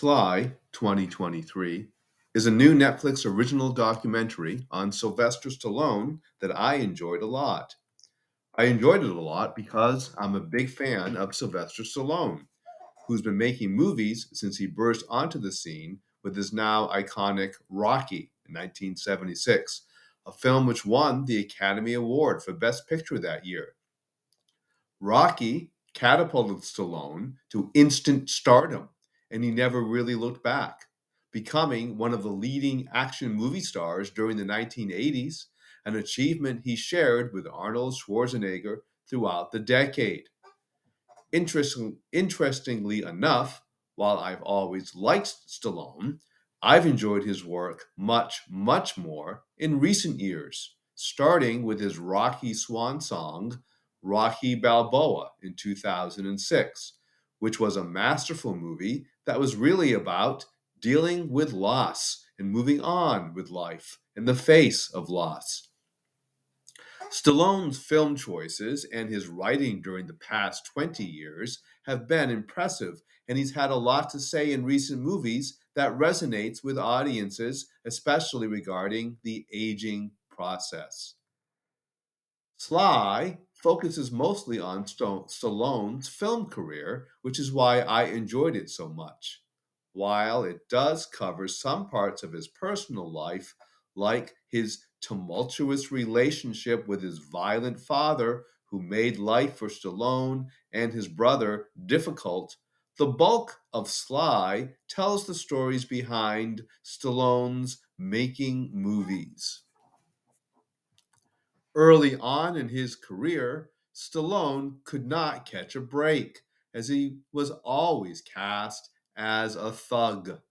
Sly 2023 is a new Netflix original documentary on Sylvester Stallone that I enjoyed a lot. I enjoyed it a lot because I'm a big fan of Sylvester Stallone, who's been making movies since he burst onto the scene with his now iconic Rocky in 1976, a film which won the Academy Award for Best Picture that year. Rocky catapulted Stallone to instant stardom and he never really looked back, becoming one of the leading action movie stars during the 1980s, an achievement he shared with Arnold Schwarzenegger throughout the decade. Interesting, interestingly enough, while I've always liked Stallone, I've enjoyed his work much, much more in recent years, starting with his Rocky swan song, Rocky Balboa, in 2006, which was a masterful movie that was really about dealing with loss and moving on with life in the face of loss. Stallone's film choices and his writing during the past 20 years have been impressive, and he's had a lot to say in recent movies that resonates with audiences, especially regarding the aging process. Sly focuses mostly on Stallone's film career, which is why I enjoyed it so much. While it does cover some parts of his personal life, like his tumultuous relationship with his violent father, who made life for Stallone and his brother difficult, the bulk of Sly tells the stories behind Stallone's making movies. Early on in his career, Stallone could not catch a break, as he was always cast as a thug.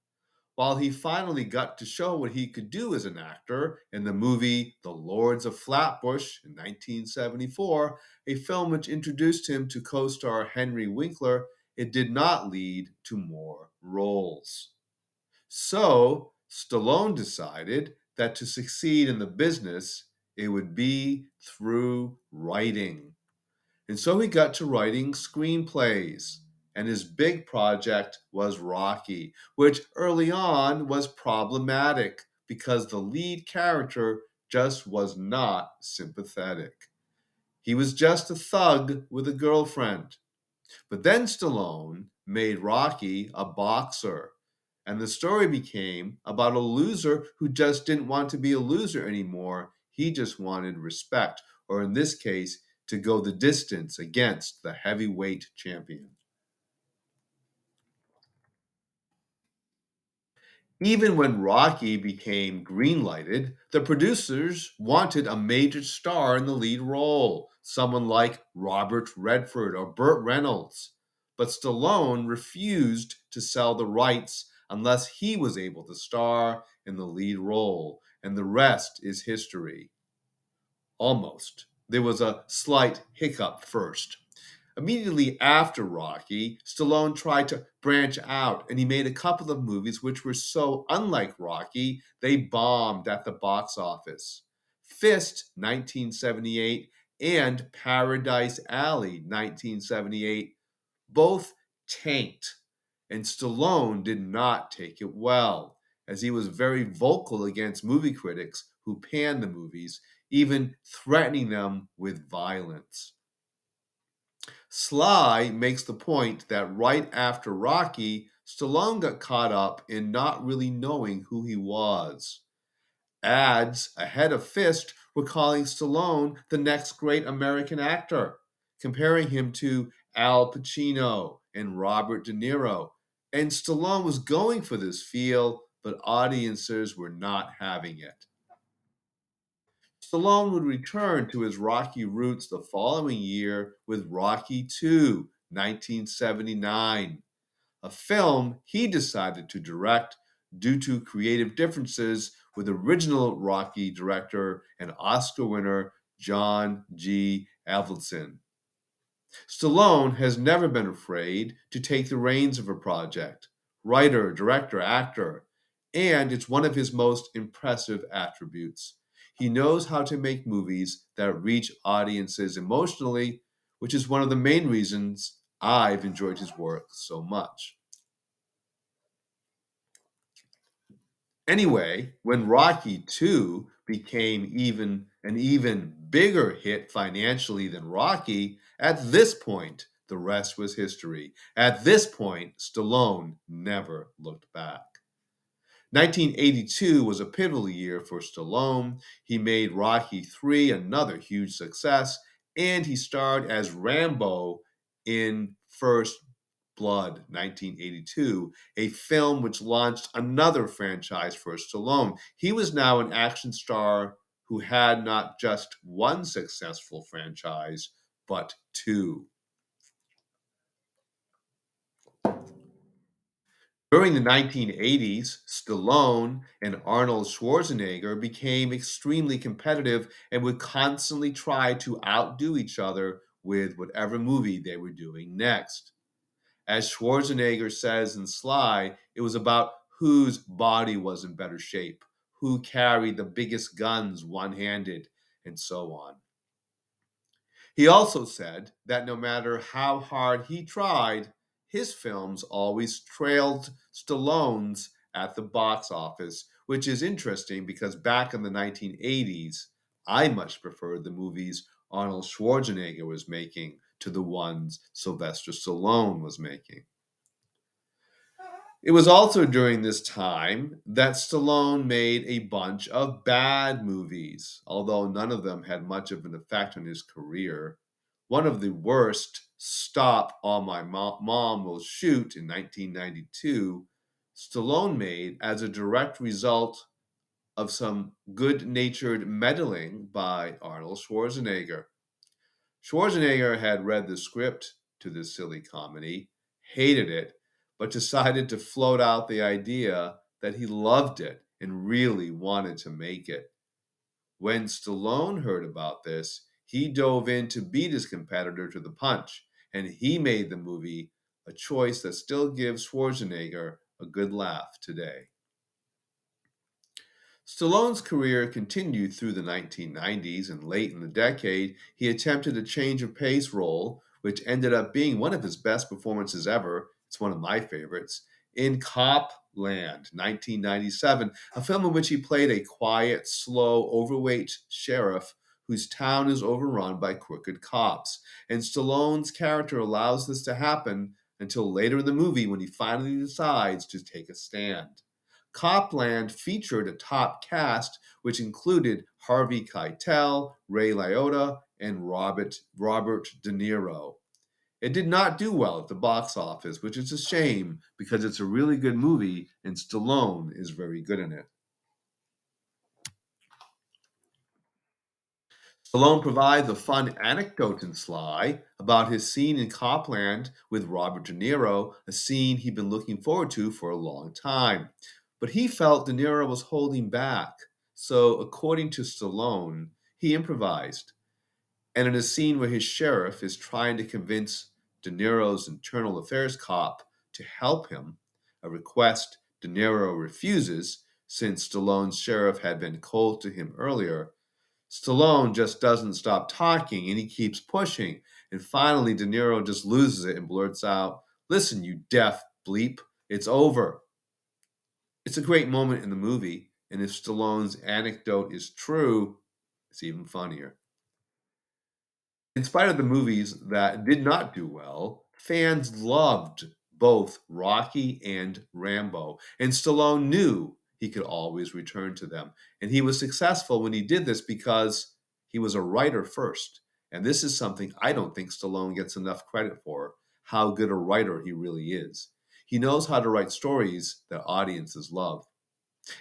While he finally got to show what he could do as an actor in the movie The Lords of Flatbush in 1974, a film which introduced him to co star Henry Winkler, it did not lead to more roles. So, Stallone decided that to succeed in the business, it would be through writing. And so he got to writing screenplays. And his big project was Rocky, which early on was problematic because the lead character just was not sympathetic. He was just a thug with a girlfriend. But then Stallone made Rocky a boxer. And the story became about a loser who just didn't want to be a loser anymore he just wanted respect, or in this case, to go the distance against the heavyweight champion. Even when Rocky became greenlighted, the producers wanted a major star in the lead role, someone like Robert Redford or Burt Reynolds. But Stallone refused to sell the rights unless he was able to star in the lead role, and the rest is history. Almost. There was a slight hiccup first. Immediately after Rocky, Stallone tried to branch out and he made a couple of movies which were so unlike Rocky, they bombed at the box office. Fist, 1978, and Paradise Alley, 1978, both tanked, and Stallone did not take it well as he was very vocal against movie critics who panned the movies, even threatening them with violence. Sly makes the point that right after Rocky, Stallone got caught up in not really knowing who he was. Ads ahead of Fist were calling Stallone the next great American actor, comparing him to Al Pacino and Robert De Niro. And Stallone was going for this feel but audiences were not having it. Stallone would return to his Rocky roots the following year with Rocky II, 1979, a film he decided to direct due to creative differences with original Rocky director and Oscar winner John G. Avildsen. Stallone has never been afraid to take the reins of a project. Writer, director, actor, and it's one of his most impressive attributes. He knows how to make movies that reach audiences emotionally, which is one of the main reasons I've enjoyed his work so much. Anyway, when Rocky 2 became even an even bigger hit financially than Rocky, at this point, the rest was history. At this point, Stallone never looked back. 1982 was a pivotal year for Stallone. He made Rocky 3 another huge success, and he starred as Rambo in First Blood 1982, a film which launched another franchise for Stallone. He was now an action star who had not just one successful franchise, but two. During the 1980s, Stallone and Arnold Schwarzenegger became extremely competitive and would constantly try to outdo each other with whatever movie they were doing next. As Schwarzenegger says in Sly, it was about whose body was in better shape, who carried the biggest guns one handed, and so on. He also said that no matter how hard he tried, his films always trailed Stallone's at the box office, which is interesting because back in the 1980s, I much preferred the movies Arnold Schwarzenegger was making to the ones Sylvester Stallone was making. It was also during this time that Stallone made a bunch of bad movies, although none of them had much of an effect on his career. One of the worst, Stop Or My Mom Will Shoot in 1992, Stallone made as a direct result of some good natured meddling by Arnold Schwarzenegger. Schwarzenegger had read the script to this silly comedy, hated it, but decided to float out the idea that he loved it and really wanted to make it. When Stallone heard about this, he dove in to beat his competitor to the punch, and he made the movie a choice that still gives Schwarzenegger a good laugh today. Stallone's career continued through the 1990s, and late in the decade, he attempted a change of pace role, which ended up being one of his best performances ever. It's one of my favorites. In Cop Land, 1997, a film in which he played a quiet, slow, overweight sheriff whose town is overrun by crooked cops. And Stallone's character allows this to happen until later in the movie when he finally decides to take a stand. Cop Land featured a top cast which included Harvey Keitel, Ray Liotta, and Robert, Robert De Niro. It did not do well at the box office, which is a shame because it's a really good movie and Stallone is very good in it. Stallone provides a fun anecdote in Sly about his scene in Cop Land with Robert De Niro, a scene he'd been looking forward to for a long time. But he felt De Niro was holding back, so according to Stallone, he improvised. And in a scene where his sheriff is trying to convince De Niro's internal affairs cop to help him, a request De Niro refuses since Stallone's sheriff had been cold to him earlier Stallone just doesn't stop talking and he keeps pushing. And finally, De Niro just loses it and blurts out, Listen, you deaf bleep, it's over. It's a great moment in the movie, and if Stallone's anecdote is true, it's even funnier. In spite of the movies that did not do well, fans loved both Rocky and Rambo, and Stallone knew he could always return to them. And he was successful when he did this because he was a writer first. And this is something I don't think Stallone gets enough credit for how good a writer he really is. He knows how to write stories that audiences love.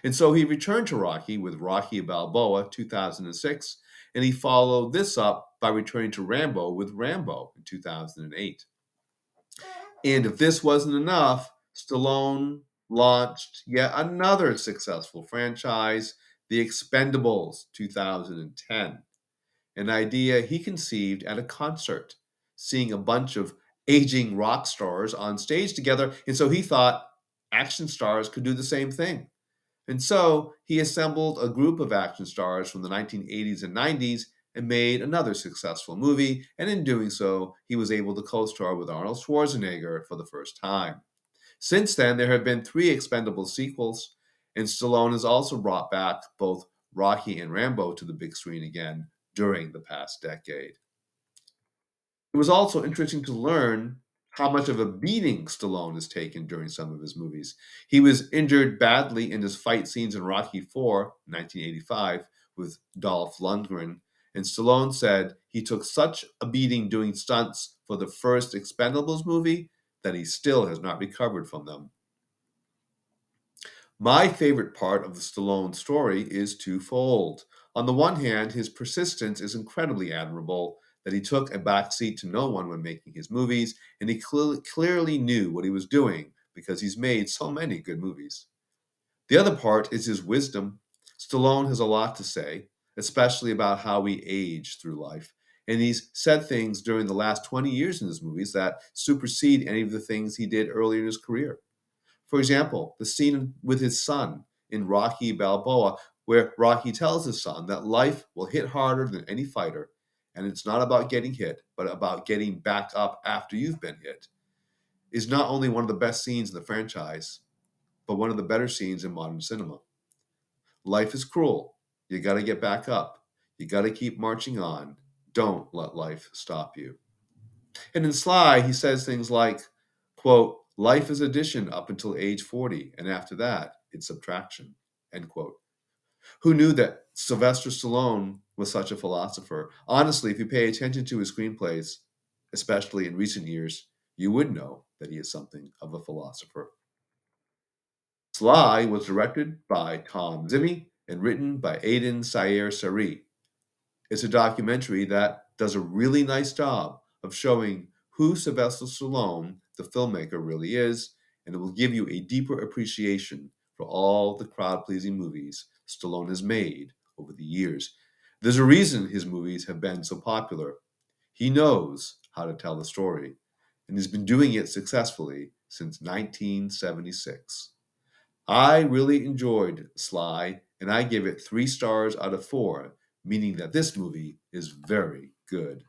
And so he returned to Rocky with Rocky Balboa 2006, and he followed this up by returning to Rambo with Rambo in 2008. And if this wasn't enough, Stallone launched yet another successful franchise, The Expendables 2010, an idea he conceived at a concert, seeing a bunch of aging rock stars on stage together. And so he thought action stars could do the same thing. And so he assembled a group of action stars from the 1980s and 90s and made another successful movie. And in doing so, he was able to co star with Arnold Schwarzenegger for the first time. Since then, there have been three expendable sequels, and Stallone has also brought back both Rocky and Rambo to the big screen again during the past decade. It was also interesting to learn how much of a beating Stallone has taken during some of his movies. He was injured badly in his fight scenes in Rocky IV, 1985, with Dolph Lundgren, and Stallone said he took such a beating doing stunts for the first Expendables movie that he still has not recovered from them. My favorite part of the Stallone story is twofold. On the one hand, his persistence is incredibly admirable, that he took a backseat to no one when making his movies, and he cl- clearly knew what he was doing because he's made so many good movies. The other part is his wisdom. Stallone has a lot to say, especially about how we age through life. And he's said things during the last 20 years in his movies that supersede any of the things he did earlier in his career. For example, the scene with his son in Rocky Balboa, where Rocky tells his son that life will hit harder than any fighter, and it's not about getting hit, but about getting back up after you've been hit, is not only one of the best scenes in the franchise, but one of the better scenes in modern cinema. Life is cruel. You got to get back up. You got to keep marching on. Don't let life stop you. And in Sly, he says things like, quote, Life is addition up until age 40, and after that, it's subtraction. End quote. Who knew that Sylvester Stallone was such a philosopher? Honestly, if you pay attention to his screenplays, especially in recent years, you would know that he is something of a philosopher. Sly was directed by Thom Zimny and written by Aidan Sayer Sari. It's a documentary that does a really nice job of showing who Sylvester Stallone the filmmaker really is, and it will give you a deeper appreciation for all the crowd pleasing movies Stallone has made over the years. There's a reason his movies have been so popular. He knows how to tell the story, and he's been doing it successfully since 1976. I really enjoyed Sly, and I give it three stars out of four, meaning that this movie is very good.